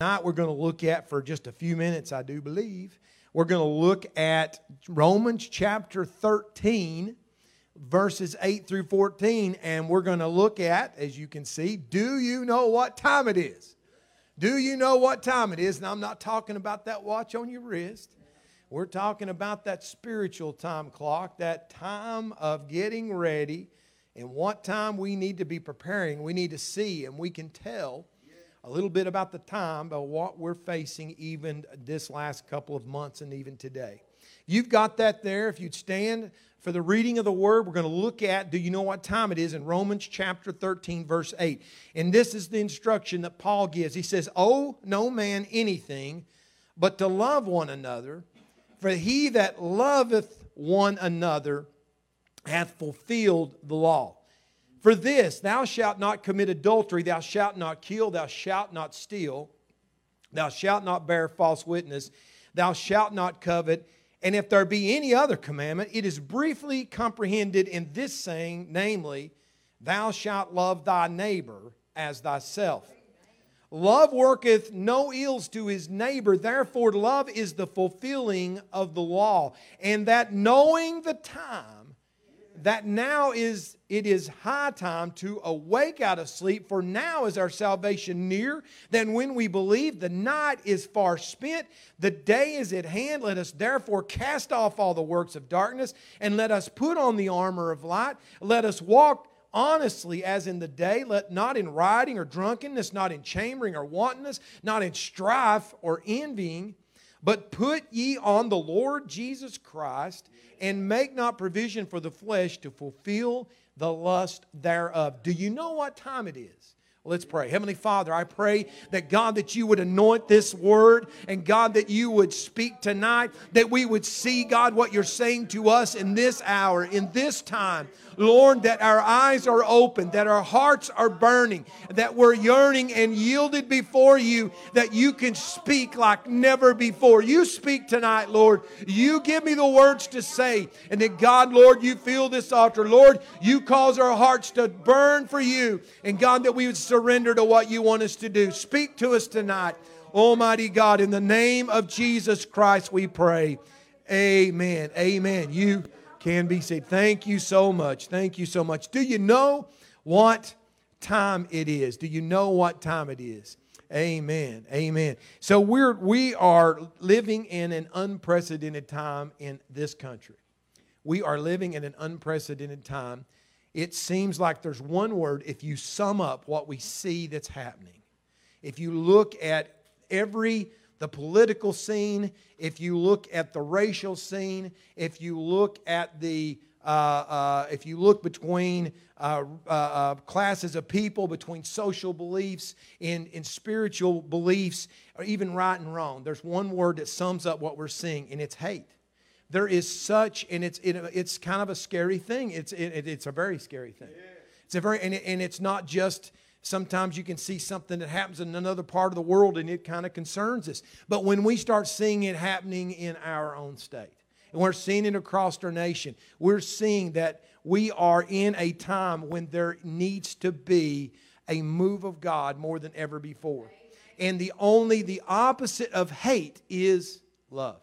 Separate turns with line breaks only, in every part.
Tonight we're going to look at for just a few minutes, I do believe. We're going to look at Romans chapter 13, verses 8 through 14, and we're going to look at, as you can see, do you know what time it is? Do you know what time it is? And I'm not talking about that watch on your wrist. We're talking about that spiritual time clock, that time of getting ready, and what time we need to be preparing. We need to see, and we can tell a little bit about the time of what we're facing even this last couple of months and even today. You've got that there. If you'd stand for the reading of the word, we're going to look at do you know what time it is in Romans chapter 13, verse 8. And this is the instruction that Paul gives. He says, Owe no man anything but to love one another, for he that loveth one another hath fulfilled the law. For this, thou shalt not commit adultery, thou shalt not kill, thou shalt not steal, thou shalt not bear false witness, thou shalt not covet. And if there be any other commandment, it is briefly comprehended in this saying, namely, thou shalt love thy neighbor as thyself. Love worketh no ills to his neighbor, therefore, love is the fulfilling of the law. And that knowing the time, that now is it is high time to awake out of sleep for now is our salvation near than when we believe the night is far spent. The day is at hand. Let us therefore cast off all the works of darkness and let us put on the armor of light. Let us walk honestly as in the day let not in rioting or drunkenness not in chambering or wantonness not in strife or envying but put ye on the Lord Jesus Christ and make not provision for the flesh to fulfill the lust thereof. Do you know what time it is? Let's pray. Heavenly Father, I pray that God, that you would anoint this word and God, that you would speak tonight, that we would see, God, what you're saying to us in this hour, in this time. Lord, that our eyes are open, that our hearts are burning, that we're yearning and yielded before you, that you can speak like never before. You speak tonight, Lord. You give me the words to say, and that God, Lord, you fill this altar. Lord, you cause our hearts to burn for you, and God, that we would surrender to what you want us to do. Speak to us tonight. Almighty God, in the name of Jesus Christ, we pray. Amen. Amen. You can be saved. Thank you so much. Thank you so much. Do you know what time it is? Do you know what time it is? Amen. Amen. So we're we are living in an unprecedented time in this country. We are living in an unprecedented time. It seems like there's one word if you sum up what we see that's happening. If you look at every the political scene, if you look at the racial scene, if you look at the uh, uh, if you look between uh, uh, uh, classes of people, between social beliefs, and, in spiritual beliefs, or even right and wrong, there's one word that sums up what we're seeing, and it's hate. There is such, and it's, it, it's kind of a scary thing. It's, it, it's a very scary thing. It's a very, and, it, and it's not just Sometimes you can see something that happens in another part of the world and it kind of concerns us. But when we start seeing it happening in our own state, and we're seeing it across our nation, we're seeing that we are in a time when there needs to be a move of God more than ever before. And the only the opposite of hate is love.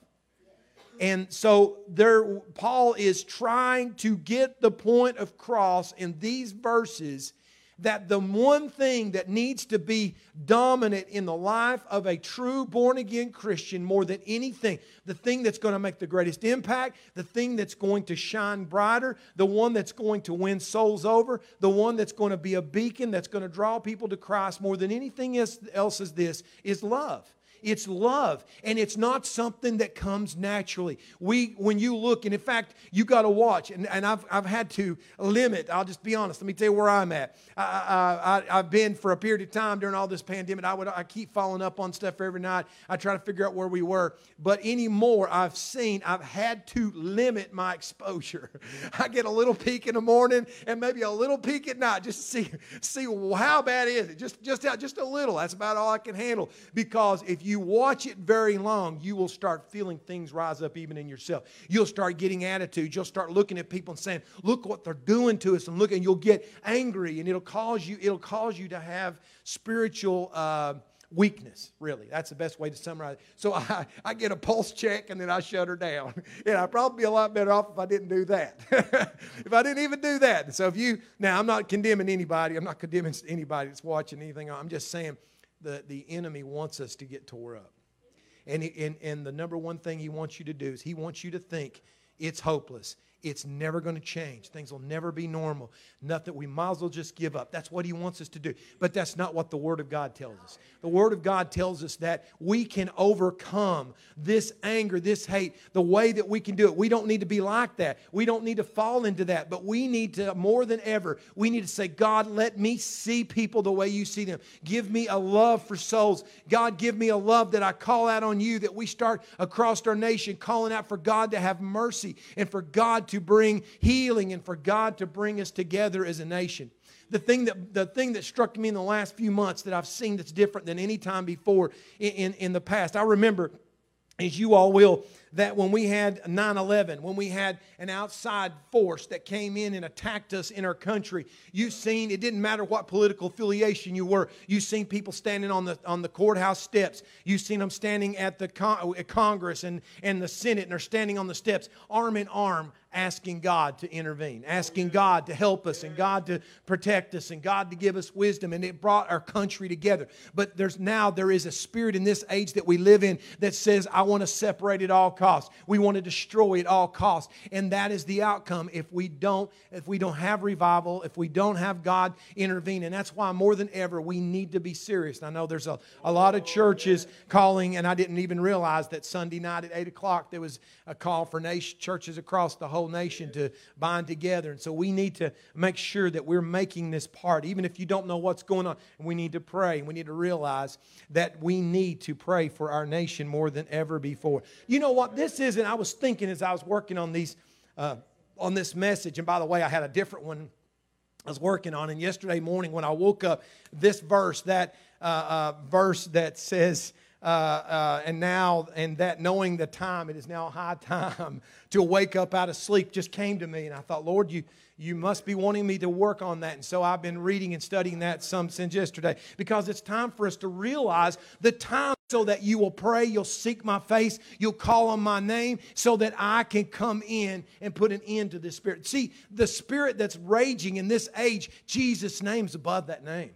And so there Paul is trying to get the point of cross in these verses that the one thing that needs to be dominant in the life of a true born again Christian more than anything, the thing that's going to make the greatest impact, the thing that's going to shine brighter, the one that's going to win souls over, the one that's going to be a beacon that's going to draw people to Christ more than anything else is this is love. It's love, and it's not something that comes naturally. We, when you look, and in fact, you got to watch, and, and I've, I've had to limit, I'll just be honest, let me tell you where I'm at. I, I, I've been for a period of time during all this pandemic, I, would, I keep following up on stuff every night. I try to figure out where we were. But anymore, I've seen, I've had to limit my exposure. I get a little peek in the morning and maybe a little peek at night just to see, see how bad is it. Just, just, just a little. That's about all I can handle. Because if you you watch it very long, you will start feeling things rise up even in yourself. You'll start getting attitudes. You'll start looking at people and saying, "Look what they're doing to us," and look, and you'll get angry, and it'll cause you. It'll cause you to have spiritual. Uh, weakness, really. That's the best way to summarize it. So I, I get a pulse check and then I shut her down. And I'd probably be a lot better off if I didn't do that. if I didn't even do that. So if you, now I'm not condemning anybody, I'm not condemning anybody that's watching anything. I'm just saying the, the enemy wants us to get tore up. And, he, and, and the number one thing he wants you to do is he wants you to think it's hopeless. It's never going to change. Things will never be normal. Nothing. We might as well just give up. That's what he wants us to do. But that's not what the Word of God tells us. The Word of God tells us that we can overcome this anger, this hate, the way that we can do it. We don't need to be like that. We don't need to fall into that. But we need to, more than ever, we need to say, God, let me see people the way you see them. Give me a love for souls. God, give me a love that I call out on you, that we start across our nation calling out for God to have mercy and for God to to bring healing and for God to bring us together as a nation. The thing that, the thing that struck me in the last few months that I've seen that's different than any time before in, in, in the past, I remember, as you all will, that when we had 9 11, when we had an outside force that came in and attacked us in our country, you've seen, it didn't matter what political affiliation you were, you've seen people standing on the, on the courthouse steps. You've seen them standing at the con- at Congress and, and the Senate, and they're standing on the steps, arm in arm, asking God to intervene, asking God to help us and God to protect us and God to give us wisdom. And it brought our country together. But there's now, there is a spirit in this age that we live in that says, I want to separate at all costs. We want to destroy at all costs. And that is the outcome if we don't, if we don't have revival, if we don't have God intervene. And that's why more than ever we need to be serious. And I know there's a, a lot of churches calling, and I didn't even realize that Sunday night at 8 o'clock there was a call for nation, churches across the whole whole nation to bind together. And so we need to make sure that we're making this part. Even if you don't know what's going on, we need to pray. We need to realize that we need to pray for our nation more than ever before. You know what? This is, and I was thinking as I was working on these, uh, on this message, and by the way, I had a different one I was working on. And yesterday morning, when I woke up, this verse, that uh, uh, verse that says, uh, uh, and now, and that knowing the time, it is now high time to wake up out of sleep, just came to me. And I thought, Lord, you, you must be wanting me to work on that. And so I've been reading and studying that some since yesterday because it's time for us to realize the time so that you will pray, you'll seek my face, you'll call on my name so that I can come in and put an end to this spirit. See, the spirit that's raging in this age, Jesus' name's above that name.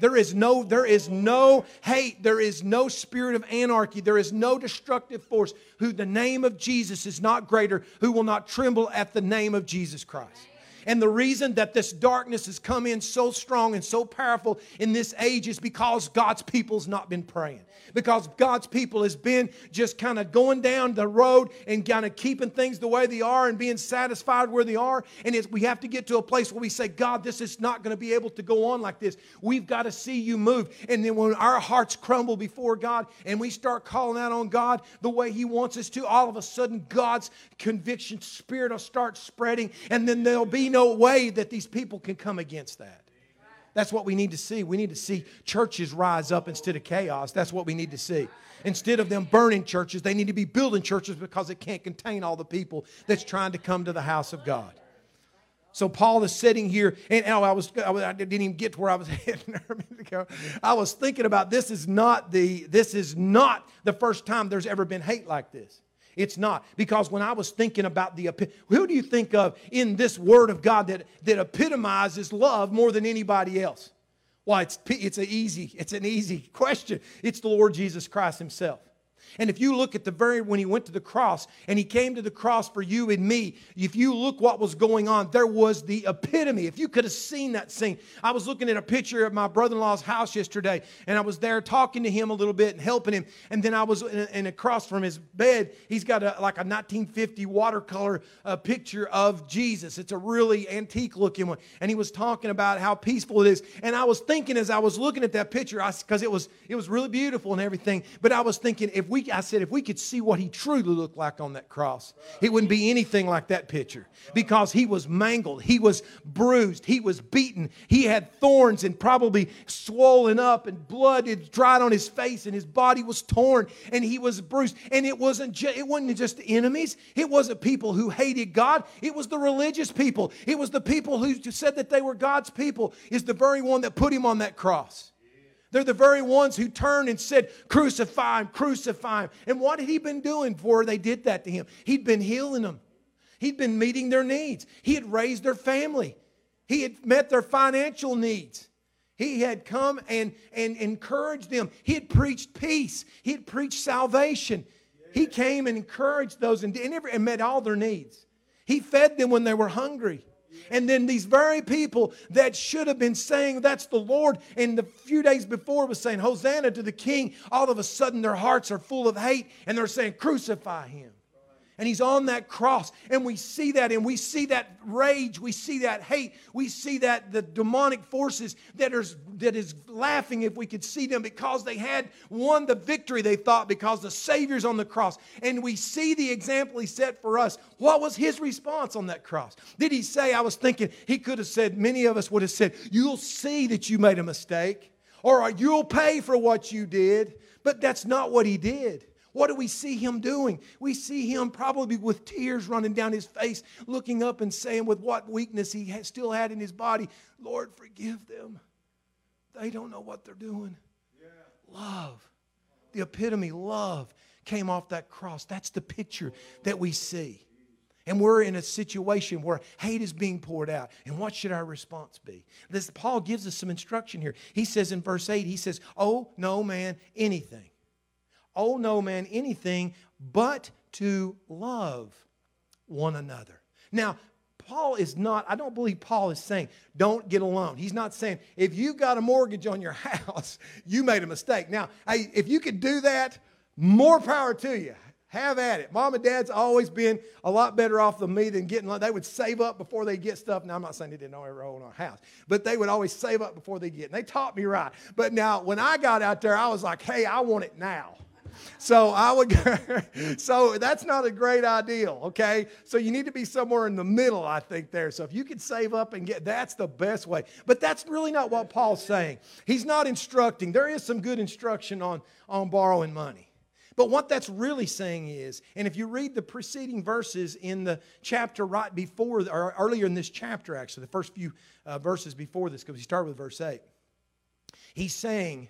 There is no, there is no hate. There is no spirit of anarchy. There is no destructive force who the name of Jesus is not greater, who will not tremble at the name of Jesus Christ. And the reason that this darkness has come in so strong and so powerful in this age is because God's people's not been praying because God's people has been just kind of going down the road and kind of keeping things the way they are and being satisfied where they are. And we have to get to a place where we say, God, this is not going to be able to go on like this. We've got to see you move. And then when our hearts crumble before God and we start calling out on God the way He wants us to, all of a sudden God's conviction spirit will start spreading. And then there'll be no way that these people can come against that. That's what we need to see. We need to see churches rise up instead of chaos. That's what we need to see. Instead of them burning churches, they need to be building churches because it can't contain all the people that's trying to come to the house of God. So Paul is sitting here, and oh, I was I didn't even get to where I was heading a minute ago. I was thinking about this is not the this is not the first time there's ever been hate like this. It's not. Because when I was thinking about the, who do you think of in this Word of God that, that epitomizes love more than anybody else? Why, it's, it's, an easy, it's an easy question. It's the Lord Jesus Christ Himself. And if you look at the very when he went to the cross and he came to the cross for you and me, if you look what was going on, there was the epitome. If you could have seen that scene, I was looking at a picture of my brother-in-law's house yesterday, and I was there talking to him a little bit and helping him. And then I was in, in across from his bed, he's got a, like a 1950 watercolor uh, picture of Jesus. It's a really antique looking one, and he was talking about how peaceful it is. And I was thinking as I was looking at that picture, I because it was it was really beautiful and everything. But I was thinking if we I said, if we could see what he truly looked like on that cross, it wouldn't be anything like that picture because he was mangled, he was bruised, he was beaten, he had thorns and probably swollen up, and blood had dried on his face, and his body was torn, and he was bruised. And it wasn't just, it wasn't just enemies, it wasn't people who hated God, it was the religious people, it was the people who said that they were God's people, is the very one that put him on that cross. They're the very ones who turned and said, Crucify him, crucify him. And what had he been doing before they did that to him? He'd been healing them, he'd been meeting their needs, he had raised their family, he had met their financial needs. He had come and, and encouraged them. He had preached peace. He had preached salvation. He came and encouraged those and, and met all their needs. He fed them when they were hungry. And then these very people that should have been saying, That's the Lord, and the few days before was saying, Hosanna to the King, all of a sudden their hearts are full of hate and they're saying, Crucify him. And he's on that cross. And we see that, and we see that rage, we see that hate, we see that the demonic forces that is, that is laughing if we could see them because they had won the victory, they thought, because the Savior's on the cross. And we see the example he set for us. What was his response on that cross? Did he say, I was thinking, he could have said, many of us would have said, You'll see that you made a mistake, or you'll pay for what you did. But that's not what he did. What do we see him doing? We see him probably with tears running down his face, looking up and saying, with what weakness he still had in his body, Lord, forgive them. They don't know what they're doing. Yeah. Love, the epitome, love came off that cross. That's the picture that we see. And we're in a situation where hate is being poured out. And what should our response be? This, Paul gives us some instruction here. He says in verse 8, he says, Oh, no man, anything owe no man anything but to love one another. Now, Paul is not, I don't believe Paul is saying, don't get a loan. He's not saying, if you got a mortgage on your house, you made a mistake. Now, if you could do that, more power to you. Have at it. Mom and dad's always been a lot better off than me than getting, they would save up before they get stuff. Now, I'm not saying they didn't ever own a house, but they would always save up before they get. And they taught me right. But now, when I got out there, I was like, hey, I want it now. So I would so that's not a great ideal, okay? So you need to be somewhere in the middle, I think, there. So if you could save up and get that's the best way. But that's really not what Paul's saying. He's not instructing. There is some good instruction on, on borrowing money. But what that's really saying is, and if you read the preceding verses in the chapter right before, or earlier in this chapter, actually, the first few uh, verses before this, because he started with verse 8, he's saying,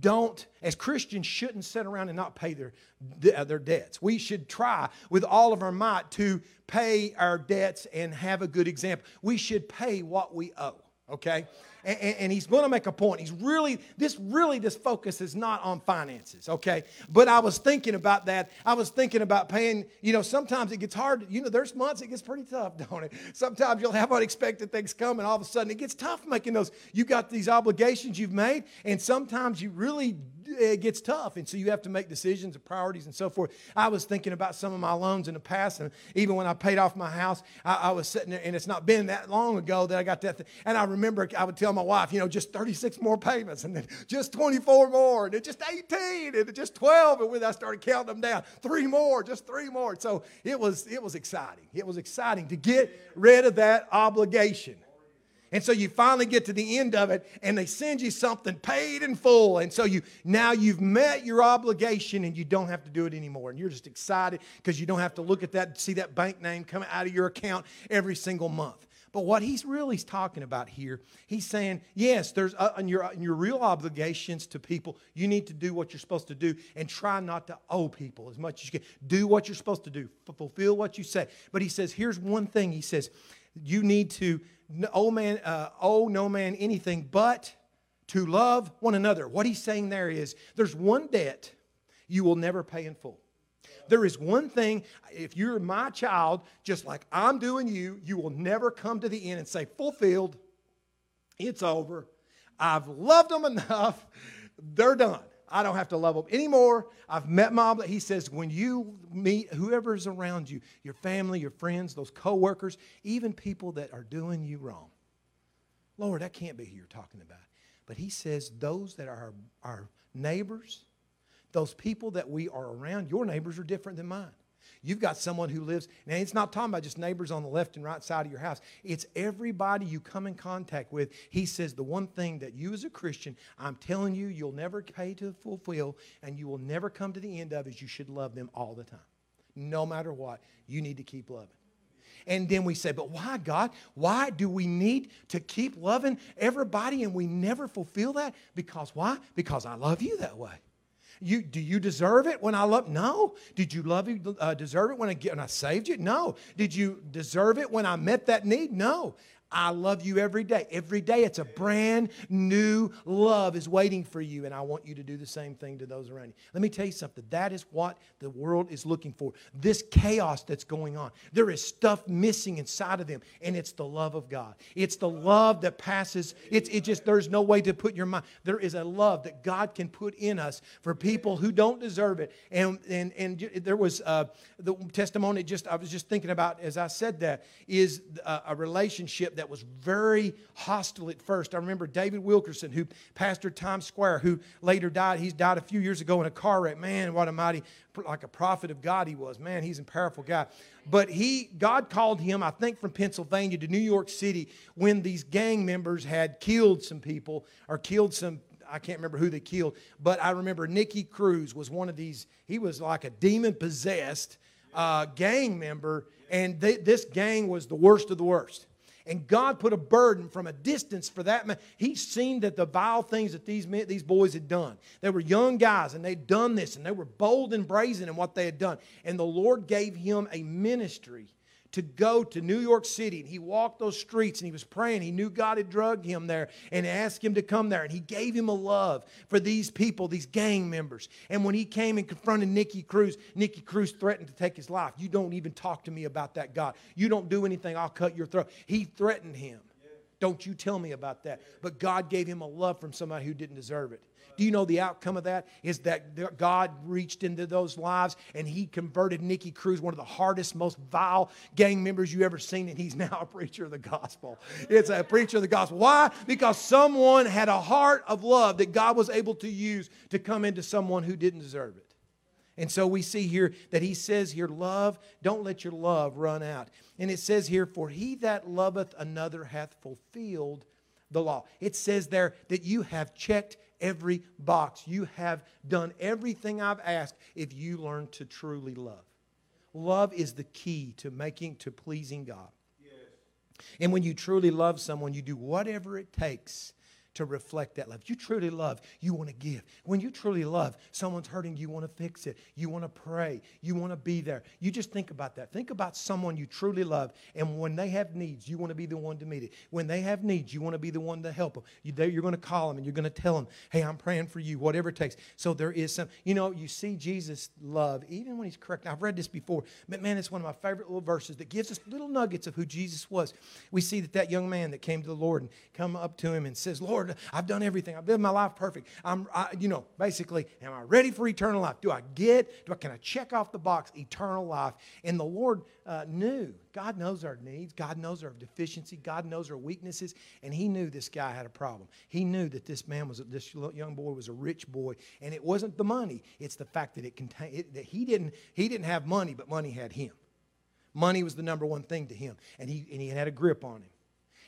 don't, as Christians, shouldn't sit around and not pay their, uh, their debts. We should try with all of our might to pay our debts and have a good example. We should pay what we owe, okay? And, and he's going to make a point. He's really, this really, this focus is not on finances, okay? But I was thinking about that. I was thinking about paying, you know, sometimes it gets hard. You know, there's months it gets pretty tough, don't it? Sometimes you'll have unexpected things come, and all of a sudden it gets tough making those. You got these obligations you've made, and sometimes you really it gets tough. And so you have to make decisions and priorities and so forth. I was thinking about some of my loans in the past, and even when I paid off my house, I, I was sitting there, and it's not been that long ago that I got that. And I remember I would tell my wife, you know, just 36 more payments, and then just 24 more, and then just 18, and then just 12. And when I started counting them down, three more, just three more. So it was, it was exciting. It was exciting to get rid of that obligation. And so you finally get to the end of it and they send you something paid in full. And so you now you've met your obligation and you don't have to do it anymore. And you're just excited because you don't have to look at that, see that bank name coming out of your account every single month. But what he's really talking about here, he's saying, yes, there's uh, in your, in your real obligations to people, you need to do what you're supposed to do and try not to owe people as much as you can. Do what you're supposed to do, fulfill what you say. But he says, here's one thing. He says, you need to owe, man, uh, owe no man anything but to love one another. What he's saying there is there's one debt you will never pay in full. There is one thing, if you're my child, just like I'm doing you, you will never come to the end and say, fulfilled, it's over. I've loved them enough, they're done. I don't have to love them anymore. I've met my He says, when you meet whoever's around you, your family, your friends, those coworkers, even people that are doing you wrong. Lord, that can't be who you're talking about. But he says, those that are our neighbors, those people that we are around, your neighbors are different than mine. You've got someone who lives, and it's not talking about just neighbors on the left and right side of your house. It's everybody you come in contact with. He says the one thing that you as a Christian, I'm telling you, you'll never pay to fulfill and you will never come to the end of is you should love them all the time. No matter what, you need to keep loving. And then we say, but why, God? Why do we need to keep loving everybody and we never fulfill that? Because why? Because I love you that way. You, do you deserve it when I love? No. Did you love you, uh, deserve it when I, when I saved you? No. Did you deserve it when I met that need? No. I love you every day. Every day it's a brand new love is waiting for you, and I want you to do the same thing to those around you. Let me tell you something. That is what the world is looking for. This chaos that's going on. There is stuff missing inside of them, and it's the love of God. It's the love that passes. It's it just there's no way to put your mind. There is a love that God can put in us for people who don't deserve it. And and and there was uh, the testimony. Just I was just thinking about as I said that is a, a relationship that was very hostile at first. I remember David Wilkerson, who pastored Times Square, who later died. He's died a few years ago in a car wreck. Man, what a mighty, like a prophet of God he was. Man, he's a powerful guy. But he, God called him, I think, from Pennsylvania to New York City when these gang members had killed some people or killed some I can't remember who they killed, but I remember Nicky Cruz was one of these. He was like a demon possessed uh, gang member, and they, this gang was the worst of the worst. And God put a burden from a distance for that man. He seen that the vile things that these men, these boys had done. They were young guys and they'd done this and they were bold and brazen in what they had done. And the Lord gave him a ministry to go to New York City. And he walked those streets and he was praying. He knew God had drugged him there and asked him to come there. And he gave him a love for these people, these gang members. And when he came and confronted Nicky Cruz, Nicky Cruz threatened to take his life. You don't even talk to me about that God. You don't do anything, I'll cut your throat. He threatened him. Don't you tell me about that. But God gave him a love from somebody who didn't deserve it. Do you know the outcome of that? Is that God reached into those lives and he converted Nicky Cruz, one of the hardest, most vile gang members you ever seen, and he's now a preacher of the gospel. It's a preacher of the gospel. Why? Because someone had a heart of love that God was able to use to come into someone who didn't deserve it. And so we see here that he says here, love, don't let your love run out. And it says here, for he that loveth another hath fulfilled the law. It says there that you have checked every box. You have done everything I've asked if you learn to truly love. Love is the key to making, to pleasing God. Yes. And when you truly love someone, you do whatever it takes to reflect that love. You truly love, you want to give. When you truly love, someone's hurting, you want to fix it. You want to pray. You want to be there. You just think about that. Think about someone you truly love, and when they have needs, you want to be the one to meet it. When they have needs, you want to be the one to help them. You, are going to call them and you're going to tell them, hey, I'm praying for you, whatever it takes. So there is some, you know, you see Jesus' love, even when he's correct. I've read this before, but man, it's one of my favorite little verses that gives us little nuggets of who Jesus was. We see that that young man that came to the Lord and come up to him and says, Lord, I've done everything. I've lived my life perfect. I'm, I, you know, basically, am I ready for eternal life? Do I get, do I, can I check off the box eternal life? And the Lord uh, knew. God knows our needs. God knows our deficiency. God knows our weaknesses. And He knew this guy had a problem. He knew that this man was, this young boy was a rich boy. And it wasn't the money. It's the fact that it contained, that he didn't, he didn't have money, but money had him. Money was the number one thing to him. And he, and he had a grip on him.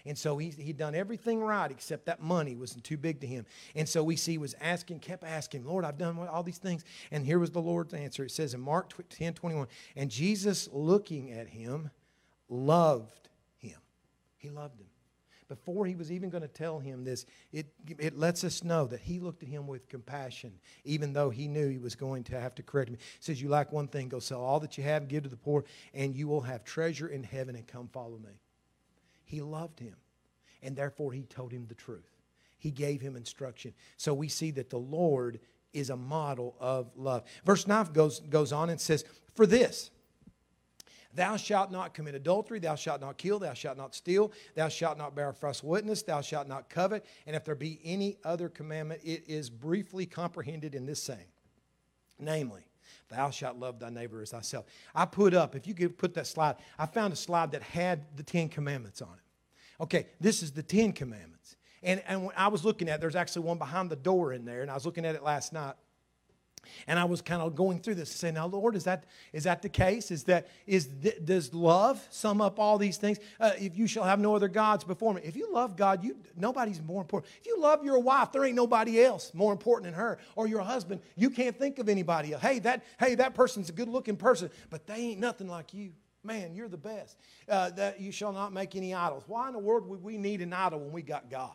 And so he, he'd done everything right except that money wasn't too big to him. And so we see he was asking, kept asking, Lord, I've done all these things. And here was the Lord's answer. It says in Mark 10 21, and Jesus looking at him loved him. He loved him. Before he was even going to tell him this, it, it lets us know that he looked at him with compassion, even though he knew he was going to have to correct him. He says, You lack one thing, go sell all that you have, give to the poor, and you will have treasure in heaven, and come follow me. He loved him, and therefore he told him the truth. He gave him instruction. So we see that the Lord is a model of love. Verse 9 goes, goes on and says, For this, Thou shalt not commit adultery, thou shalt not kill, thou shalt not steal, thou shalt not bear false witness, thou shalt not covet. And if there be any other commandment, it is briefly comprehended in this saying namely, Thou shalt love thy neighbor as thyself. I put up, if you could put that slide, I found a slide that had the Ten Commandments on it. Okay, this is the Ten Commandments. And, and when I was looking at there's actually one behind the door in there, and I was looking at it last night. And I was kind of going through this, saying, "Now, Lord, is that is that the case? Is that is th- does love sum up all these things? Uh, if you shall have no other gods before me, if you love God, you nobody's more important. If you love your wife, there ain't nobody else more important than her. Or your husband, you can't think of anybody else. Hey, that hey that person's a good looking person, but they ain't nothing like you. Man, you're the best. Uh, that you shall not make any idols. Why in the world would we need an idol when we got God?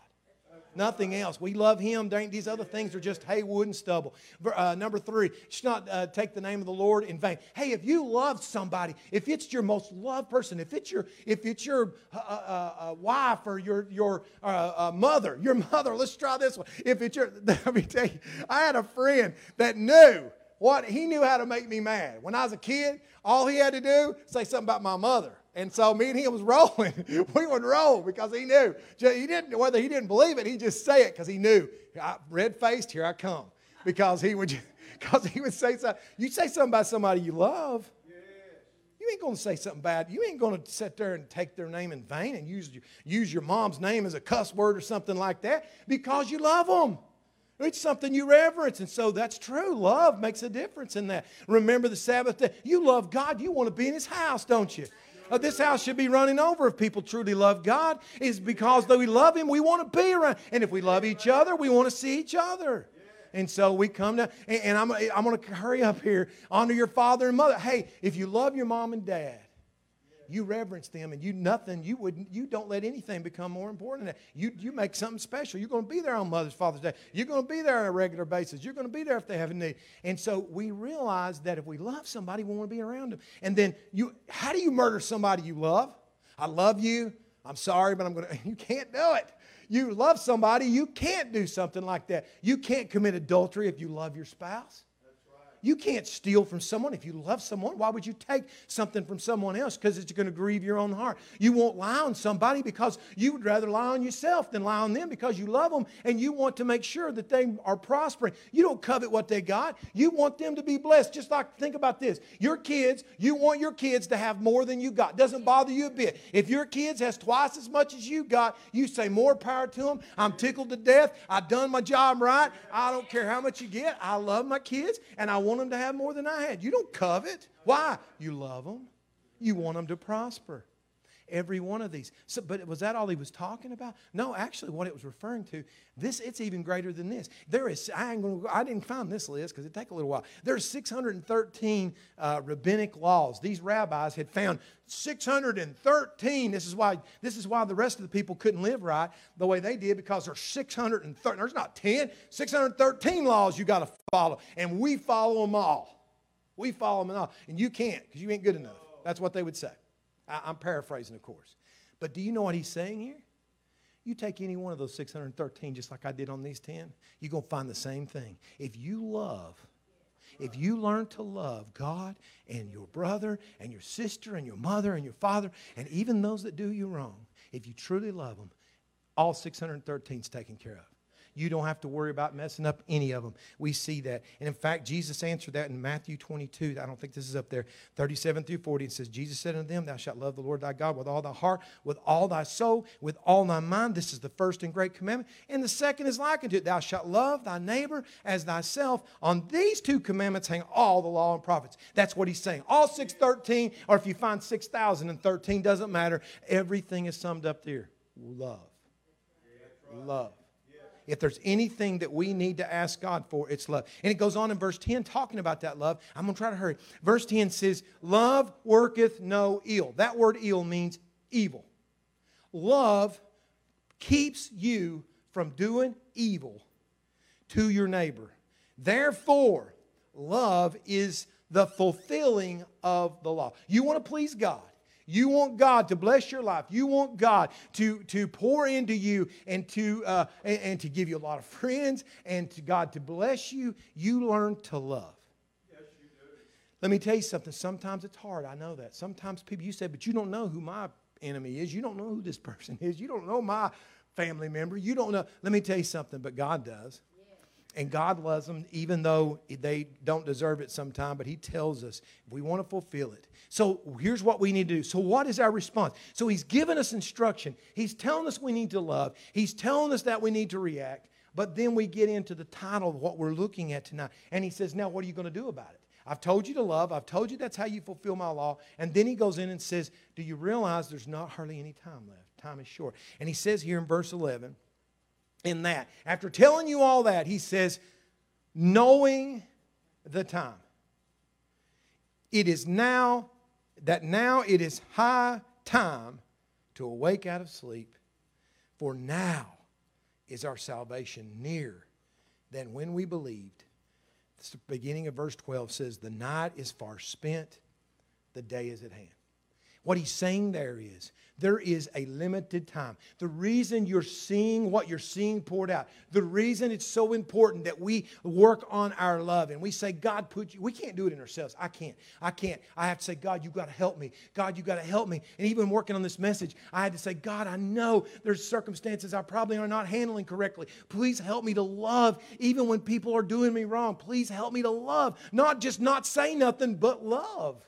Nothing else. We love Him. These other things are just hay, wood, and stubble. Uh, number three, should not uh, take the name of the Lord in vain. Hey, if you love somebody, if it's your most loved person, if it's your if it's your uh, uh, uh wife or your your uh, mother, your mother. Let's try this one. If it's your, let me tell you, I had a friend that knew what he knew how to make me mad. When I was a kid, all he had to do say something about my mother. And so me and him was rolling. we would roll because he knew. He didn't, whether he didn't believe it, he just say it because he knew. Red faced, here I come. Because he would, because he would say something. You say something about somebody you love. You ain't to say something bad. You ain't to sit there and take their name in vain and use, use your mom's name as a cuss word or something like that because you love them. It's something you reverence. And so that's true. Love makes a difference in that. Remember the Sabbath day. You love God. You want to be in His house, don't you? Uh, this house should be running over if people truly love God. Is because though we love Him, we want to be around. And if we love each other, we want to see each other. And so we come to, and, and I'm, I'm going to hurry up here. Honor your father and mother. Hey, if you love your mom and dad, you reverence them and you nothing you would you don't let anything become more important than that. You you make something special. You're going to be there on mother's father's day. You're going to be there on a regular basis. You're going to be there if they have a need. And so we realize that if we love somebody we want to be around them. And then you how do you murder somebody you love? I love you. I'm sorry but i'm going to you can't do it. You love somebody you can't do something like that. You can't commit adultery if you love your spouse you can't steal from someone. If you love someone, why would you take something from someone else? Because it's going to grieve your own heart. You won't lie on somebody because you would rather lie on yourself than lie on them because you love them and you want to make sure that they are prospering. You don't covet what they got. You want them to be blessed. Just like, think about this. Your kids, you want your kids to have more than you got. Doesn't bother you a bit. If your kids has twice as much as you got, you say more power to them. I'm tickled to death. I've done my job right. I don't care how much you get. I love my kids and I want want them to have more than I had. You don't covet. Why? You love them. You want them to prosper. Every one of these. So, but was that all he was talking about? No, actually, what it was referring to, this it's even greater than this. There is. I, gonna, I didn't find this list because it take a little while. There's 613 uh, rabbinic laws. These rabbis had found 613. This is why. This is why the rest of the people couldn't live right the way they did because there's 613. There's not 10. 613 laws you got to follow, and we follow them all. We follow them all, and you can't because you ain't good enough. That's what they would say. I, am paraphrasing, of course. But do you know what he's saying here? You take any one of those 613, just like I did on these 10, you're going to find the same thing. If you love, if you learn to love God and your brother and your sister and your mother and your father and even those that do you wrong, if you truly love them, all 613 is taken care of. You don't have to worry about messing up any of them. We see that. And in fact, Jesus answered that in Matthew 22. I don't think this is up there, 37 through 40. It says, Jesus said unto them, Thou shalt love the Lord thy God with all thy heart, with all thy soul, with all thy mind. This is the first and great commandment. And the second is like unto it, Thou shalt love thy neighbor as thyself. On these two commandments hang all the law and prophets. That's what he's saying. All 613, or if you find 6,013, doesn't matter. Everything is summed up there. Love. Love if there's anything that we need to ask God for, it's love. And it goes on in verse 10 talking about that love. I'm going to try to hurry. Verse 10 says, Love worketh no ill. That word ill means evil. Love keeps you from doing evil to your neighbor. Therefore, love is the fulfilling of the law. You want to please God. You want God to bless your life. You want God to, to pour into you and to, uh, and, and, to give you a lot of friends and to God to bless you. You learn to love. Yes, you do. Let me tell you something. Sometimes it's hard. I know that. Sometimes people, you say, but you don't know who my enemy is. You don't know who this person is. You don't know my family member. You don't know. Let me tell you something, but God does. And God loves them even though they don't deserve it sometime, but He tells us if we want to fulfill it. So here's what we need to do. So, what is our response? So, He's given us instruction. He's telling us we need to love, He's telling us that we need to react. But then we get into the title of what we're looking at tonight. And He says, Now, what are you going to do about it? I've told you to love. I've told you that's how you fulfill my law. And then he goes in and says, Do you realize there's not hardly any time left? Time is short. And he says here in verse 11, in that. After telling you all that, he says, knowing the time. It is now that now it is high time to awake out of sleep, for now is our salvation nearer than when we believed. The beginning of verse 12 says, The night is far spent, the day is at hand. What he's saying there is there is a limited time. The reason you're seeing what you're seeing poured out, the reason it's so important that we work on our love and we say, God, put you, we can't do it in ourselves. I can't. I can't. I have to say, God, you've got to help me. God, you've got to help me. And even working on this message, I had to say, God, I know there's circumstances I probably are not handling correctly. Please help me to love even when people are doing me wrong. Please help me to love, not just not say nothing, but love.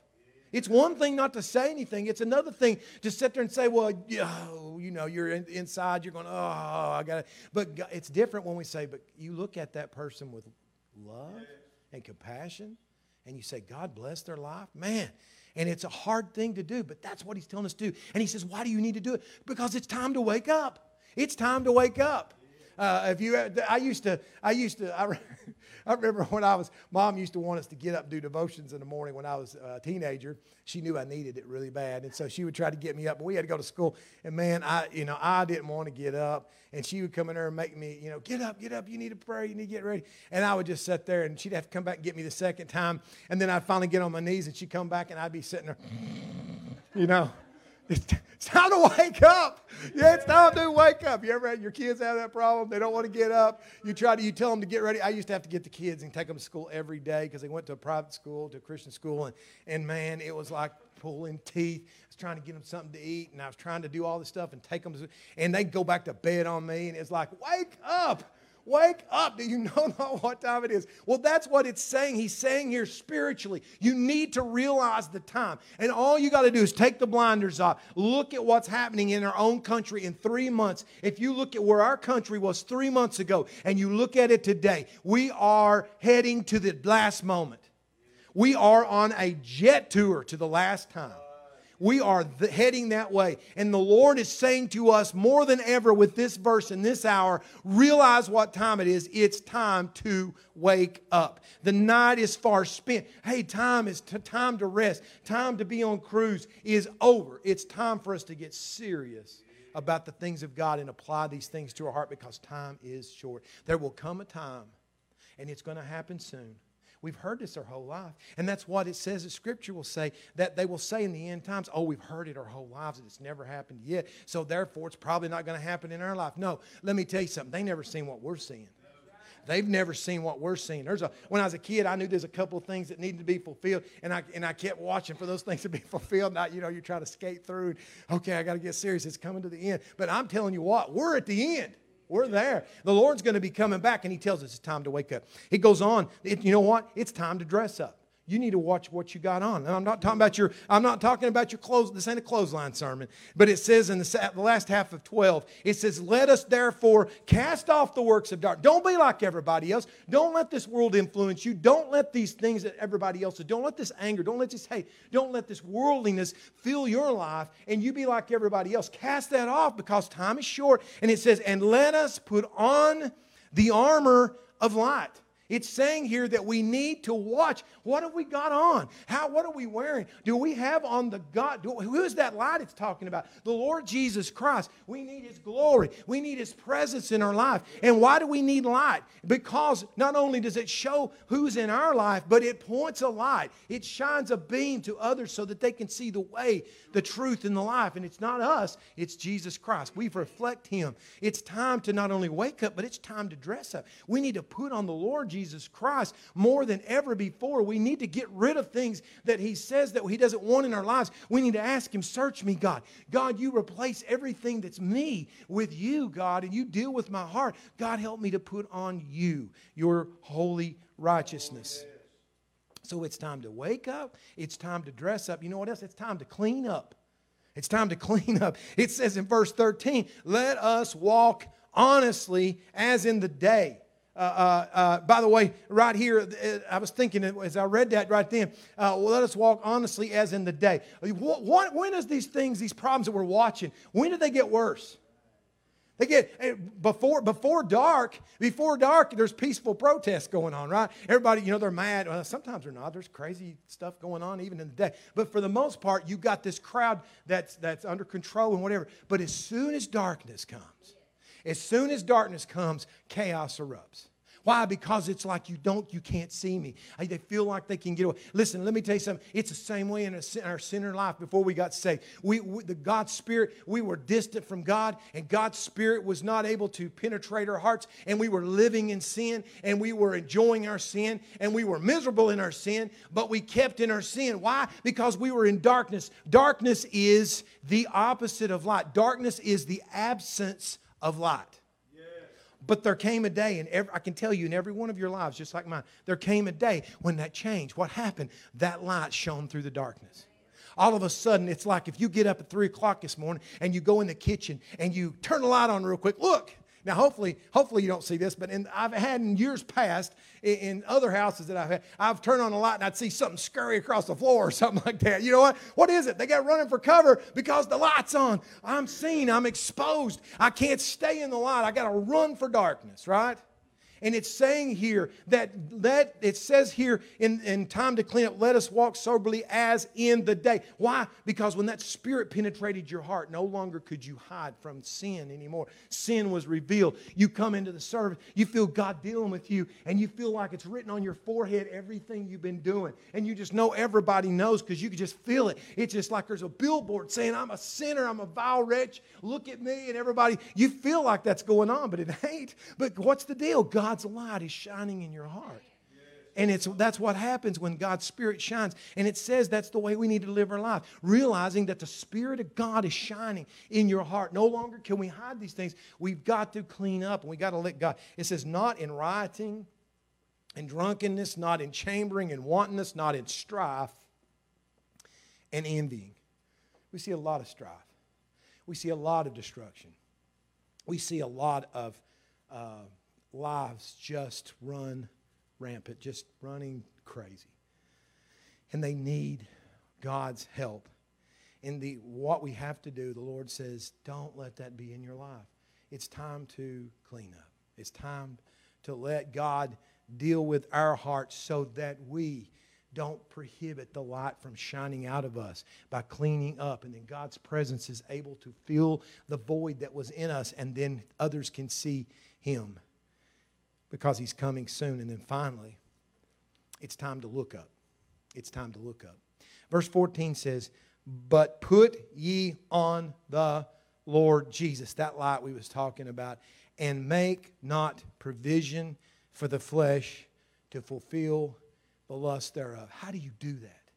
It's one thing not to say anything. It's another thing to sit there and say, well, you know, you're in, inside, you're going, oh, I got it. But it's different when we say, but you look at that person with love and compassion and you say, God bless their life. Man, and it's a hard thing to do, but that's what he's telling us to do. And he says, why do you need to do it? Because it's time to wake up. It's time to wake up. Uh, if you, I used to, I used to, I, I remember when I was, mom used to want us to get up do devotions in the morning when I was a teenager. She knew I needed it really bad. And so she would try to get me up, but we had to go to school. And man, I, you know, I didn't want to get up. And she would come in there and make me, you know, get up, get up. You need to pray. You need to get ready. And I would just sit there and she'd have to come back and get me the second time. And then I'd finally get on my knees and she'd come back and I'd be sitting there, you know. It's, time to wake up. Yeah, it's time to wake up. You ever had your kids have that problem? They don't want to get up. You try to, you tell them to get ready. I used to have to get the kids and take them to school every day because they went to a private school, to a Christian school, and, and man, it was like pulling teeth. I was trying to get them something to eat, and I was trying to do all this stuff and take them, to, and they'd go back to bed on me, and it's like, wake up. Wake up. Do you know not what time it is? Well, that's what it's saying. He's saying here spiritually. You need to realize the time. And all you got to do is take the blinders off. Look at what's happening in our own country in three months. If you look at where our country was three months ago and you look at it today, we are heading to the last moment. We are on a jet tour to the last time. We are the, heading that way. And the Lord is saying to us more than ever with this verse in this hour realize what time it is. It's time to wake up. The night is far spent. Hey, time is t- time to rest. Time to be on cruise is over. It's time for us to get serious about the things of God and apply these things to our heart because time is short. There will come a time, and it's going to happen soon We've heard this our whole life. And that's what it says that Scripture will say, that they will say in the end times, oh, we've heard it our whole lives and it's never happened yet. So therefore, it's probably not going to happen in our life. No, let me tell you something. They never seen what we're seeing. They've never seen what we're seeing. There's a, when I was a kid, I knew there's a couple of things that needed to be fulfilled, and I, and I kept watching for those things to be fulfilled. Now, you know, you try to skate through, and, okay, I got to get serious. It's coming to the end. But I'm telling you what, we're at the end. We're there. The Lord's going to be coming back, and He tells us it's time to wake up. He goes on, it, you know what? It's time to dress up you need to watch what you got on. And I'm not talking about your, I'm not talking about your clothes. This ain't a clothesline sermon. But it says in the, the last half of 12, it says, Let us therefore cast off the works of darkness. Don't be like everybody else. Don't let this world influence you. Don't let these things that everybody else does. Don't let this anger, don't let this hate, don't let this worldliness fill your life and you be like everybody else. Cast that off because time is short. And it says, And let us put on the armor of light. It's saying here that we need to watch. What have we got on? How? What are we wearing? Do we have on the God? Do, who is that light it's talking about? The Lord Jesus Christ. We need His glory. We need His presence in our life. And why do we need light? Because not only does it show who's in our life, but it points a light. It shines a beam to others so that they can see the way, the truth, and the life. And it's not us. It's Jesus Christ. We reflect Him. It's time to not only wake up, but it's time to dress up. We need to put on the Lord Jesus Christ more than ever before. We need to get rid of things that He says that He doesn't want in our lives. We need to ask Him, Search me, God. God, you replace everything that's me with you, God, and you deal with my heart. God, help me to put on you, your holy righteousness. So it's time to wake up. It's time to dress up. You know what else? It's time to clean up. It's time to clean up. It says in verse 13, let us walk honestly as in the day uh, uh, uh, by the way, right here, uh, I was thinking as I read that right then, uh, well, let us walk honestly as in the day. What, when is these things, these problems that we're watching, when do they get worse? They get eh, before before dark. Before dark, there's peaceful protests going on, right? Everybody, you know, they're mad. Well, sometimes they're not. There's crazy stuff going on even in the day. But for the most part, you got this crowd that's that's under control and whatever. But as soon as darkness comes, as soon as darkness comes, chaos erupts. Why? Because it's like you don't, you can't see me. They feel like they can get away. Listen, let me tell you something. It's the same way in our sinner life before we got saved. We, we, the God's Spirit, we were distant from God, and God's Spirit was not able to penetrate our hearts, and we were living in sin, and we were enjoying our sin, and we were miserable in our sin, but we kept in our sin. Why? Because we were in darkness. Darkness is the opposite of light. Darkness is the absence of light. But there came a day, and I can tell you in every one of your lives, just like mine, there came a day when that changed. What happened? That light shone through the darkness. All of a sudden, it's like if you get up at 3 o'clock this morning and you go in the kitchen and you turn the light on real quick, look, now, hopefully, hopefully you don't see this, but in, I've had in years past, in, in, other houses that I've had, I've turned on a light and I'd see something scurry across the floor or something like that. You know what? What is it? They got running for cover because the light's on. I'm seen. I'm exposed. I can't stay in the light. I got to run for darkness, right? And it's saying here that let it says here in, in time to clean up, let us walk soberly as in the day. Why? Because when that spirit penetrated your heart, no longer could you hide from sin anymore. Sin was revealed. You come into the service, you feel God dealing with you, and you feel like it's written on your forehead everything you've been doing. And you just know everybody knows because you can just feel it. It's just like there's a billboard saying, I'm a sinner, I'm a vile wretch, look at me, and everybody, you feel like that's going on, but it ain't. But what's the deal? God God's light is shining in your heart. And it's, that's what happens when God's Spirit shines. And it says that's the way we need to live our life, realizing that the Spirit of God is shining in your heart. No longer can we hide these things. We've got to clean up and we got to let God. It says, not in rioting and drunkenness, not in chambering and wantonness, not in strife and envying. We see a lot of strife. We see a lot of destruction. We see a lot of. Uh, lives just run rampant, just running crazy. And they need God's help. In the what we have to do, the Lord says, don't let that be in your life. It's time to clean up. It's time to let God deal with our hearts so that we don't prohibit the light from shining out of us by cleaning up. And then God's presence is able to fill the void that was in us, and then others can see Him because he's coming soon. And then finally, it's time to look up. It's time to look up. Verse 14 says, But put ye on the Lord Jesus, that light we was talking about, and make not provision for the flesh to fulfill the lust thereof. How do you do that?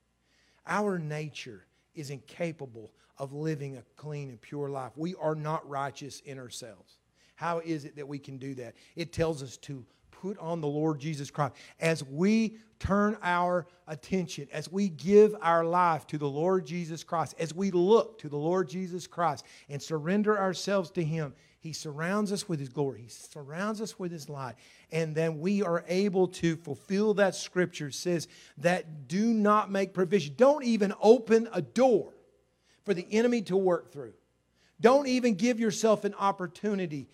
Our nature is incapable of living a clean and pure life. We are not righteous in ourselves. How is it that we can do that? It tells us to put on the Lord Jesus Christ. As we turn our attention, as we give our life to the Lord Jesus Christ, as we look to the Lord Jesus Christ and surrender ourselves to Him, He surrounds us with His glory. He surrounds us with His light. And then we are able to fulfill that scripture says that do not make provision. Don't even open a door for the enemy to work through. Don't even give yourself an opportunity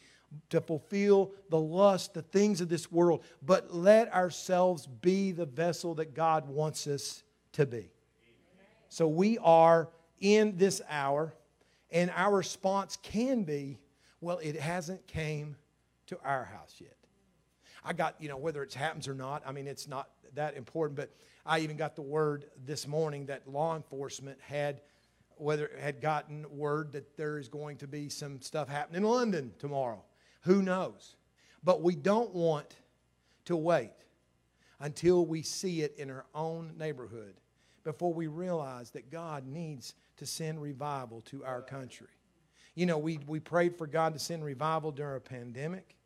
to fulfill the lust, the things of this world, but let ourselves be the vessel that God wants us to be. So we are in this hour, and our response can be, well, it hasn't came to our house yet. I got, you know, whether it happens or not, I mean, it's not that important, but I even got the word this morning that law enforcement had whether had gotten word that there is going to be some stuff happening in London tomorrow. Who knows? But we don't want to wait until we see it in our own neighborhood before we realize that God needs to send revival to our country. You know, we, we prayed for God to send revival during a pandemic,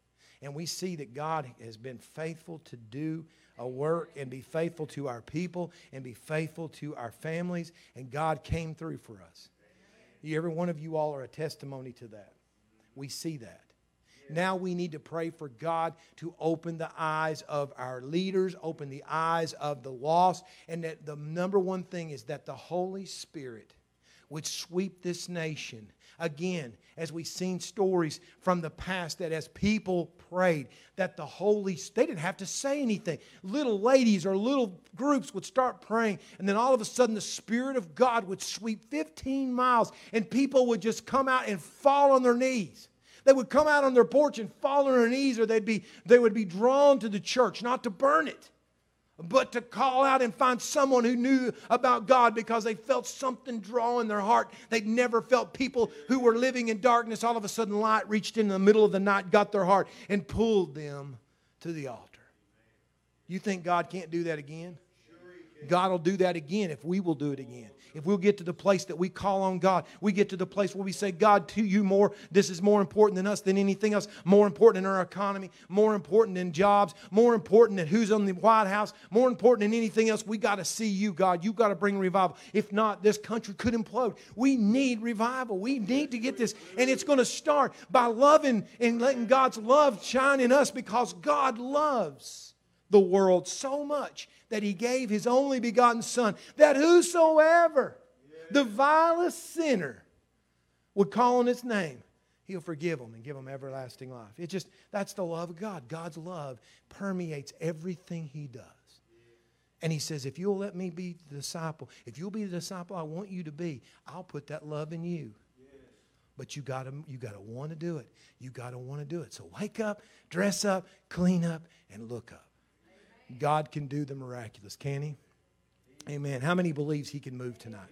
and we see that God has been faithful to do a work and be faithful to our people and be faithful to our families, and God came through for us. Every one of you all are a testimony to that. We see that. Now we need to pray for God to open the eyes of our leaders, open the eyes of the lost, and that the number one thing is that the Holy Spirit would sweep this nation. Again, as we've seen stories from the past that as people prayed, that the Holy, they didn't have to say anything. Little ladies or little groups would start praying, and then all of a sudden the Spirit of God would sweep 15 miles, and people would just come out and fall on their knees. They would come out on their porch and fall on their knees, or they'd be, they would be drawn to the church, not to burn it but to call out and find someone who knew about God because they felt something draw in their heart. They'd never felt people who were living in darkness. All of a sudden, light reached in the middle of the night, got their heart, and pulled them to the altar. You think God can't do that again? God will do that again if we will do it again if we'll get to the place that we call on God, we get to the place where we say, God, to you more, this is more important than us, than anything else, more important than our economy, more important than jobs, more important than who's on the White House, more important than anything else. We got to see you, God. You've got to bring revival. If not, this country could implode. We need revival. We need to get this. And it's going to start by loving and letting God's love shine in us because God loves the world so much that he gave his only begotten Son, that whosoever, the vilest sinner, would call on his name, he'll forgive them and give them everlasting life. It just, that's the love of God. God's love permeates everything he does. And he says, if you'll let me be the disciple, if you'll be the disciple I want you to be, I'll put that love in you. But you gotta you gotta want to do it. You gotta want to do it. So wake up, dress up, clean up, and look up. God can do the miraculous, can He? Amen. How many believes He can move tonight?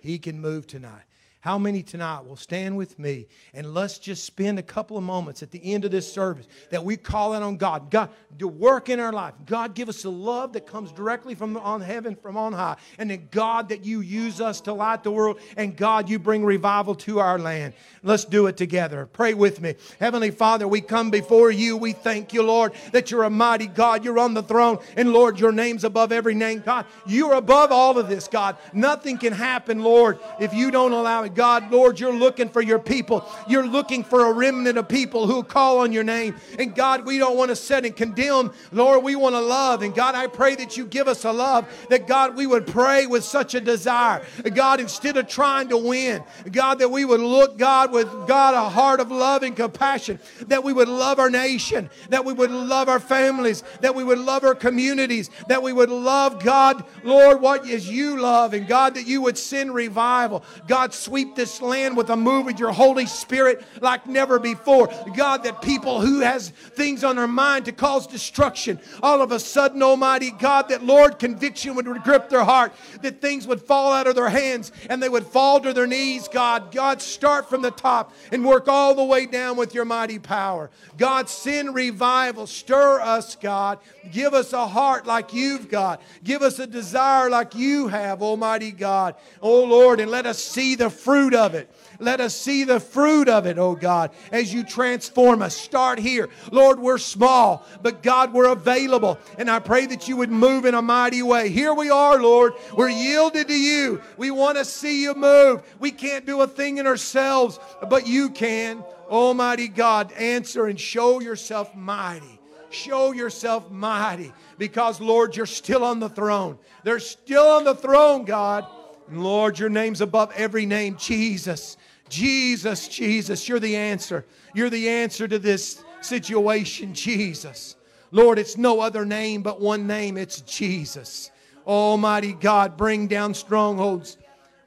He can move tonight. How many tonight will stand with me and let's just spend a couple of moments at the end of this service that we call out on God, God to work in our life. God give us the love that comes directly from on heaven, from on high, and then God that you use us to light the world, and God you bring revival to our land. Let's do it together. Pray with me, Heavenly Father. We come before you. We thank you, Lord, that you're a mighty God. You're on the throne, and Lord, your name's above every name. God, you're above all of this. God, nothing can happen, Lord, if you don't allow it. God, Lord, you're looking for your people. You're looking for a remnant of people who call on your name. And God, we don't want to set and condemn. Lord, we want to love. And God, I pray that you give us a love that God, we would pray with such a desire. God, instead of trying to win, God, that we would look, God, with God, a heart of love and compassion, that we would love our nation, that we would love our families, that we would love our communities, that we would love God, Lord, what is you love, and God, that you would send revival. God, sweet sweep this land with a move of your Holy Spirit like never before. God, that people who has things on their mind to cause destruction, all of a sudden, Almighty God, that Lord, conviction would grip their heart, that things would fall out of their hands and they would fall to their knees, God. God, start from the top and work all the way down with your mighty power. God, send revival. Stir us, God. Give us a heart like you've got. Give us a desire like you have, Almighty God. Oh Lord, and let us see the fruit fruit of it. Let us see the fruit of it, oh God, as you transform us. Start here. Lord, we're small, but God, we're available. And I pray that you would move in a mighty way. Here we are, Lord. We're yielded to you. We want to see you move. We can't do a thing in ourselves, but you can. Almighty God, answer and show yourself mighty. Show yourself mighty because, Lord, you're still on the throne. They're still on the throne, God. Lord, your name's above every name. Jesus, Jesus, Jesus. You're the answer. You're the answer to this situation, Jesus. Lord, it's no other name but one name. It's Jesus. Almighty God, bring down strongholds.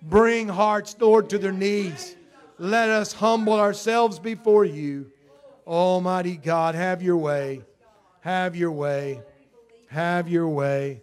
Bring hearts, Lord, to their knees. Let us humble ourselves before you. Almighty God, have your way. Have your way. Have your way.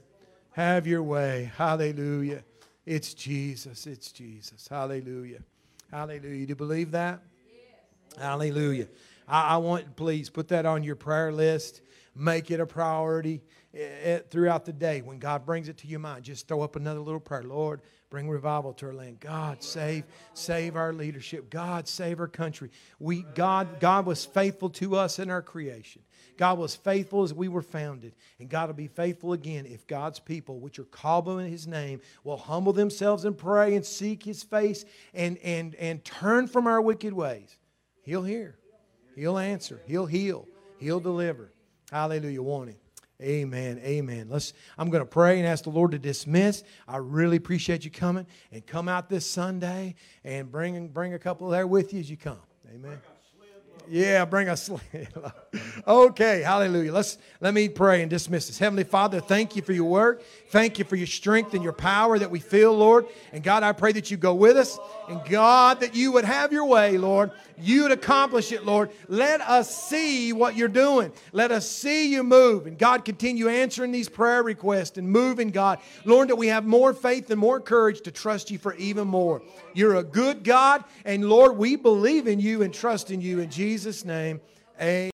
Have your way. Hallelujah. It's Jesus. It's Jesus. Hallelujah. Hallelujah. Do you believe that? Yes. Hallelujah. I, I, want, please, put that on your prayer list. Make it a priority eh, eh, throughout the day. When God brings it to your mind, just throw up another little prayer. Lord, bring revival to our land. God, save, save our leadership. God, save our country. We, God, God was faithful to us in our creation. God was faithful as we were founded, and God will be faithful again if God's people, which are called by His name, will humble themselves and pray and seek His face and, and, and turn from our wicked ways. He'll hear, He'll answer, He'll heal, He'll deliver. Hallelujah. Want Him. Amen. Amen. Let's I'm going to pray and ask the Lord to dismiss. I really appreciate you coming and come out this Sunday and bring bring a couple there with you as you come. Amen. Yeah, bring us. okay, hallelujah. Let's let me pray and dismiss this. Heavenly Father, thank you for your work. Thank you for your strength and your power that we feel, Lord. And God, I pray that you go with us. And God, that you would have your way, Lord. You would accomplish it, Lord. Let us see what you're doing. Let us see you move. And God, continue answering these prayer requests and moving, God. Lord, that we have more faith and more courage to trust you for even more. You're a good God. And Lord, we believe in you and trust in you. In Jesus' name, amen.